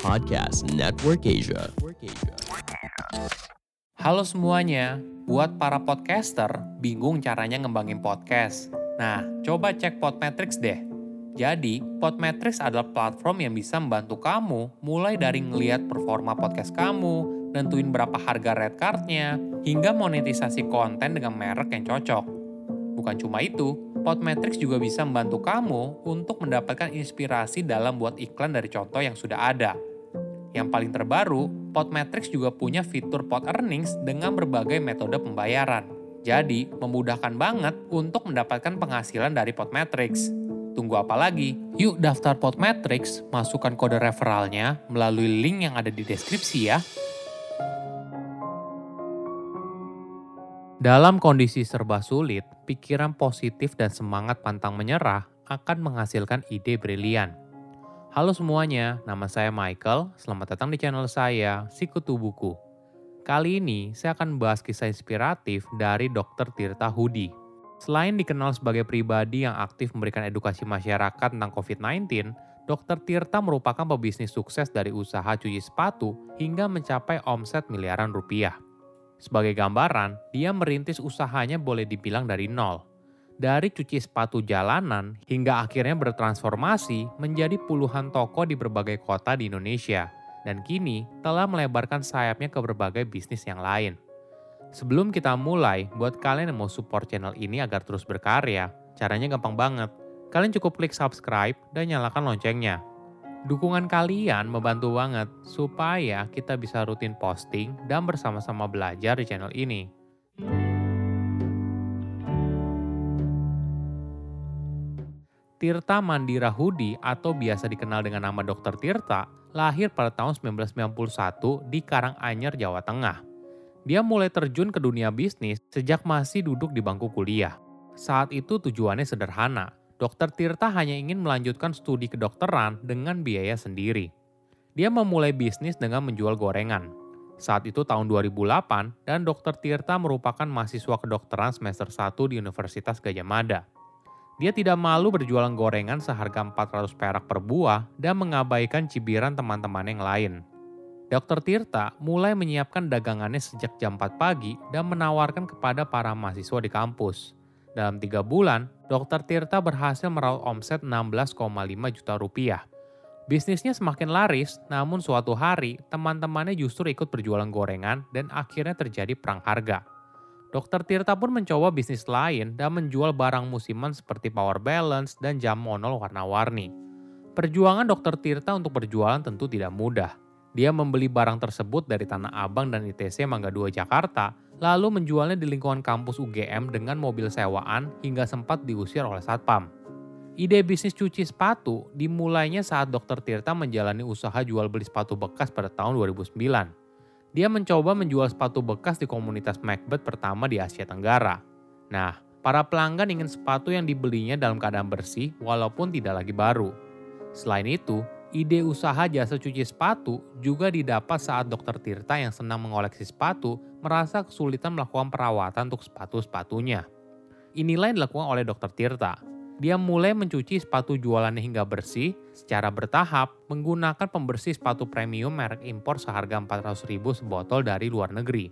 Podcast Network Asia. Halo semuanya, buat para podcaster bingung caranya ngembangin podcast. Nah, coba cek Podmetrics deh. Jadi, Podmetrics adalah platform yang bisa membantu kamu mulai dari ngeliat performa podcast kamu, nentuin berapa harga red cardnya, hingga monetisasi konten dengan merek yang cocok. Bukan cuma itu, Podmetrics juga bisa membantu kamu untuk mendapatkan inspirasi dalam buat iklan dari contoh yang sudah ada. Yang paling terbaru, Podmetrics juga punya fitur Pod Earnings dengan berbagai metode pembayaran. Jadi, memudahkan banget untuk mendapatkan penghasilan dari Podmetrics. Tunggu apa lagi? Yuk daftar Podmetrics, masukkan kode referralnya melalui link yang ada di deskripsi ya. Dalam kondisi serba sulit, pikiran positif dan semangat pantang menyerah akan menghasilkan ide brilian. Halo semuanya, nama saya Michael. Selamat datang di channel saya, Sikutu Buku. Kali ini saya akan membahas kisah inspiratif dari Dr. Tirta Hudi. Selain dikenal sebagai pribadi yang aktif memberikan edukasi masyarakat tentang COVID-19, Dr. Tirta merupakan pebisnis sukses dari usaha cuci sepatu hingga mencapai omset miliaran rupiah. Sebagai gambaran, dia merintis usahanya boleh dibilang dari nol. Dari cuci sepatu jalanan hingga akhirnya bertransformasi menjadi puluhan toko di berbagai kota di Indonesia dan kini telah melebarkan sayapnya ke berbagai bisnis yang lain. Sebelum kita mulai, buat kalian yang mau support channel ini agar terus berkarya, caranya gampang banget. Kalian cukup klik subscribe dan nyalakan loncengnya Dukungan kalian membantu banget supaya kita bisa rutin posting dan bersama-sama belajar di channel ini. Tirta Mandira Hudi atau biasa dikenal dengan nama Dr. Tirta lahir pada tahun 1991 di Karanganyar, Jawa Tengah. Dia mulai terjun ke dunia bisnis sejak masih duduk di bangku kuliah. Saat itu tujuannya sederhana, Dokter Tirta hanya ingin melanjutkan studi kedokteran dengan biaya sendiri. Dia memulai bisnis dengan menjual gorengan. Saat itu tahun 2008 dan Dokter Tirta merupakan mahasiswa kedokteran semester 1 di Universitas Gajah Mada. Dia tidak malu berjualan gorengan seharga 400 perak per buah dan mengabaikan cibiran teman-teman yang lain. Dokter Tirta mulai menyiapkan dagangannya sejak jam 4 pagi dan menawarkan kepada para mahasiswa di kampus. Dalam tiga bulan, Dr. Tirta berhasil meraup omset 16,5 juta rupiah. Bisnisnya semakin laris, namun suatu hari teman-temannya justru ikut berjualan gorengan dan akhirnya terjadi perang harga. Dr. Tirta pun mencoba bisnis lain dan menjual barang musiman seperti power balance dan jam monol warna-warni. Perjuangan Dr. Tirta untuk berjualan tentu tidak mudah. Dia membeli barang tersebut dari Tanah Abang dan ITC Mangga 2 Jakarta lalu menjualnya di lingkungan kampus UGM dengan mobil sewaan hingga sempat diusir oleh Satpam. Ide bisnis cuci sepatu dimulainya saat Dr. Tirta menjalani usaha jual beli sepatu bekas pada tahun 2009. Dia mencoba menjual sepatu bekas di komunitas Macbeth pertama di Asia Tenggara. Nah, para pelanggan ingin sepatu yang dibelinya dalam keadaan bersih walaupun tidak lagi baru. Selain itu, Ide usaha jasa cuci sepatu juga didapat saat dokter Tirta yang senang mengoleksi sepatu merasa kesulitan melakukan perawatan untuk sepatu-sepatunya. Inilah yang dilakukan oleh dokter Tirta. Dia mulai mencuci sepatu jualannya hingga bersih secara bertahap menggunakan pembersih sepatu premium merek impor seharga 400 ribu sebotol dari luar negeri.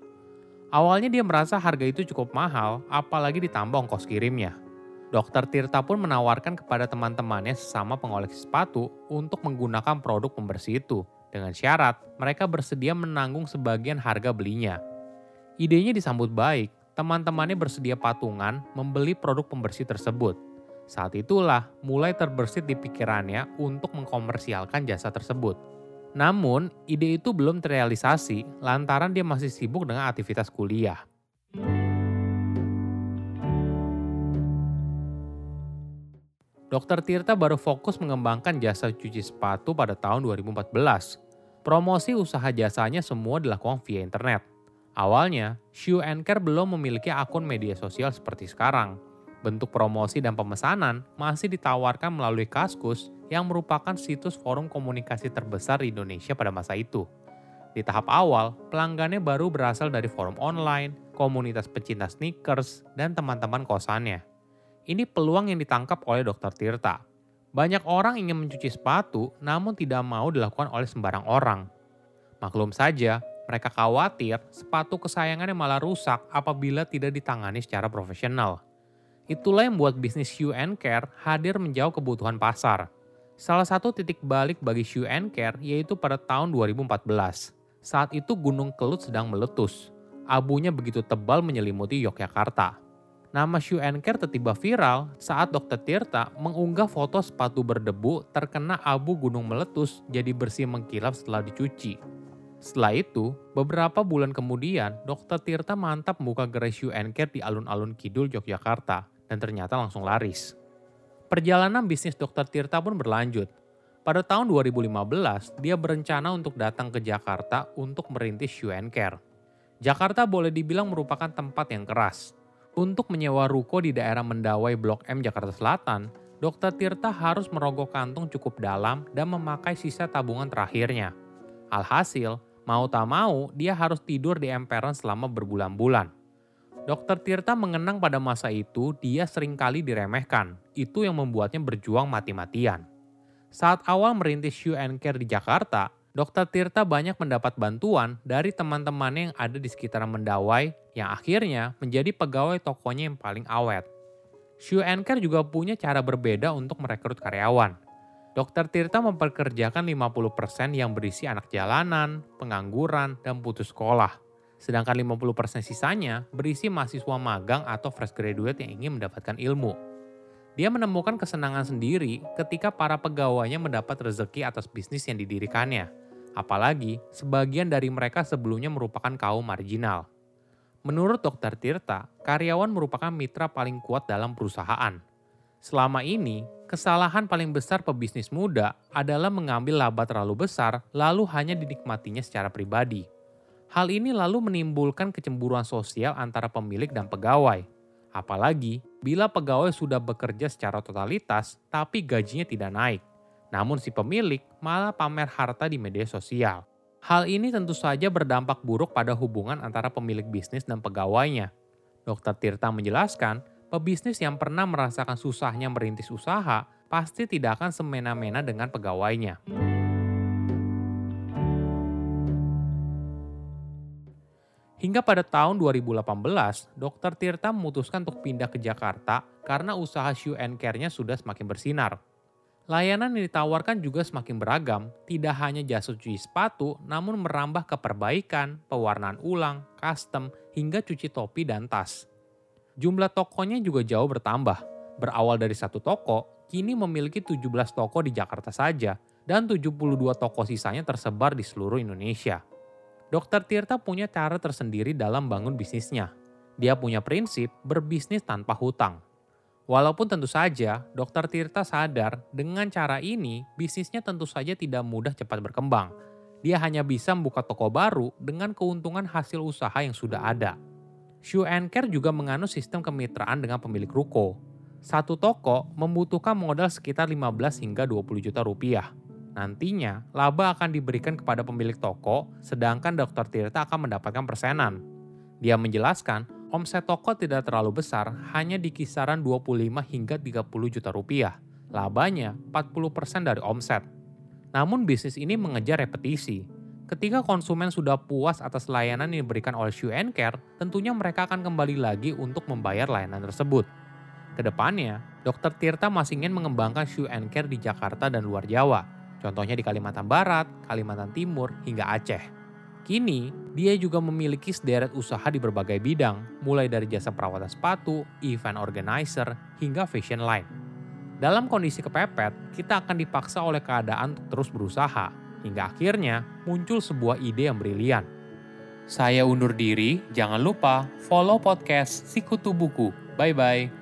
Awalnya dia merasa harga itu cukup mahal, apalagi ditambah ongkos kirimnya. Dokter Tirta pun menawarkan kepada teman-temannya sesama pengoleksi sepatu untuk menggunakan produk pembersih itu, dengan syarat mereka bersedia menanggung sebagian harga belinya. Idenya disambut baik, teman-temannya bersedia patungan membeli produk pembersih tersebut. Saat itulah mulai terbersit di pikirannya untuk mengkomersialkan jasa tersebut. Namun, ide itu belum terrealisasi lantaran dia masih sibuk dengan aktivitas kuliah. Dr. Tirta baru fokus mengembangkan jasa cuci sepatu pada tahun 2014. Promosi usaha jasanya semua dilakukan via internet. Awalnya, Shoe Care belum memiliki akun media sosial seperti sekarang. Bentuk promosi dan pemesanan masih ditawarkan melalui Kaskus yang merupakan situs forum komunikasi terbesar di Indonesia pada masa itu. Di tahap awal, pelanggannya baru berasal dari forum online, komunitas pecinta sneakers, dan teman-teman kosannya. Ini peluang yang ditangkap oleh Dr. Tirta. Banyak orang ingin mencuci sepatu, namun tidak mau dilakukan oleh sembarang orang. Maklum saja, mereka khawatir sepatu kesayangannya malah rusak apabila tidak ditangani secara profesional. Itulah yang membuat bisnis Shoe and Care hadir menjauh kebutuhan pasar. Salah satu titik balik bagi Shoe and Care yaitu pada tahun 2014. Saat itu Gunung Kelut sedang meletus. Abunya begitu tebal menyelimuti Yogyakarta nama Shoe and Care tiba viral saat Dr. Tirta mengunggah foto sepatu berdebu terkena abu gunung meletus jadi bersih mengkilap setelah dicuci. Setelah itu, beberapa bulan kemudian, Dr. Tirta mantap membuka gerai Shoe and di alun-alun Kidul, Yogyakarta, dan ternyata langsung laris. Perjalanan bisnis Dr. Tirta pun berlanjut. Pada tahun 2015, dia berencana untuk datang ke Jakarta untuk merintis Shoe and. Jakarta boleh dibilang merupakan tempat yang keras, untuk menyewa ruko di daerah Mendawai Blok M Jakarta Selatan, Dr. Tirta harus merogoh kantung cukup dalam dan memakai sisa tabungan terakhirnya. Alhasil, mau tak mau, dia harus tidur di emperan selama berbulan-bulan. Dr. Tirta mengenang pada masa itu dia sering kali diremehkan. Itu yang membuatnya berjuang mati-matian. Saat awal merintis Shoe and Care di Jakarta, Dr. Tirta banyak mendapat bantuan dari teman-temannya yang ada di sekitaran Mendawai yang akhirnya menjadi pegawai tokonya yang paling awet. Shoe Care juga punya cara berbeda untuk merekrut karyawan. Dr. Tirta memperkerjakan 50% yang berisi anak jalanan, pengangguran, dan putus sekolah. Sedangkan 50% sisanya berisi mahasiswa magang atau fresh graduate yang ingin mendapatkan ilmu. Dia menemukan kesenangan sendiri ketika para pegawainya mendapat rezeki atas bisnis yang didirikannya Apalagi, sebagian dari mereka sebelumnya merupakan kaum marginal. Menurut Dr. Tirta, karyawan merupakan mitra paling kuat dalam perusahaan. Selama ini, kesalahan paling besar pebisnis muda adalah mengambil laba terlalu besar lalu hanya dinikmatinya secara pribadi. Hal ini lalu menimbulkan kecemburuan sosial antara pemilik dan pegawai. Apalagi bila pegawai sudah bekerja secara totalitas tapi gajinya tidak naik. Namun si pemilik malah pamer harta di media sosial. Hal ini tentu saja berdampak buruk pada hubungan antara pemilik bisnis dan pegawainya. Dr. Tirta menjelaskan, pebisnis yang pernah merasakan susahnya merintis usaha pasti tidak akan semena-mena dengan pegawainya. Hingga pada tahun 2018, Dr. Tirta memutuskan untuk pindah ke Jakarta karena usaha shoe and care-nya sudah semakin bersinar. Layanan yang ditawarkan juga semakin beragam, tidak hanya jasa cuci sepatu, namun merambah ke perbaikan, pewarnaan ulang, custom, hingga cuci topi dan tas. Jumlah tokonya juga jauh bertambah. Berawal dari satu toko, kini memiliki 17 toko di Jakarta saja, dan 72 toko sisanya tersebar di seluruh Indonesia. Dokter Tirta punya cara tersendiri dalam bangun bisnisnya. Dia punya prinsip berbisnis tanpa hutang Walaupun tentu saja, Dr. Tirta sadar dengan cara ini bisnisnya tentu saja tidak mudah cepat berkembang. Dia hanya bisa membuka toko baru dengan keuntungan hasil usaha yang sudah ada. Shoe and Care juga menganut sistem kemitraan dengan pemilik ruko. Satu toko membutuhkan modal sekitar 15 hingga 20 juta rupiah. Nantinya, laba akan diberikan kepada pemilik toko, sedangkan Dr. Tirta akan mendapatkan persenan. Dia menjelaskan omset toko tidak terlalu besar, hanya di kisaran 25 hingga 30 juta rupiah. Labanya 40% dari omset. Namun bisnis ini mengejar repetisi. Ketika konsumen sudah puas atas layanan yang diberikan oleh Shoe and Care, tentunya mereka akan kembali lagi untuk membayar layanan tersebut. Ke depannya, Dr. Tirta masih ingin mengembangkan Shoe and Care di Jakarta dan luar Jawa. Contohnya di Kalimantan Barat, Kalimantan Timur, hingga Aceh. Kini, dia juga memiliki sederet usaha di berbagai bidang, mulai dari jasa perawatan sepatu, event organizer, hingga fashion line. Dalam kondisi kepepet, kita akan dipaksa oleh keadaan untuk terus berusaha, hingga akhirnya muncul sebuah ide yang brilian. Saya undur diri, jangan lupa follow podcast Sikutu Buku. Bye-bye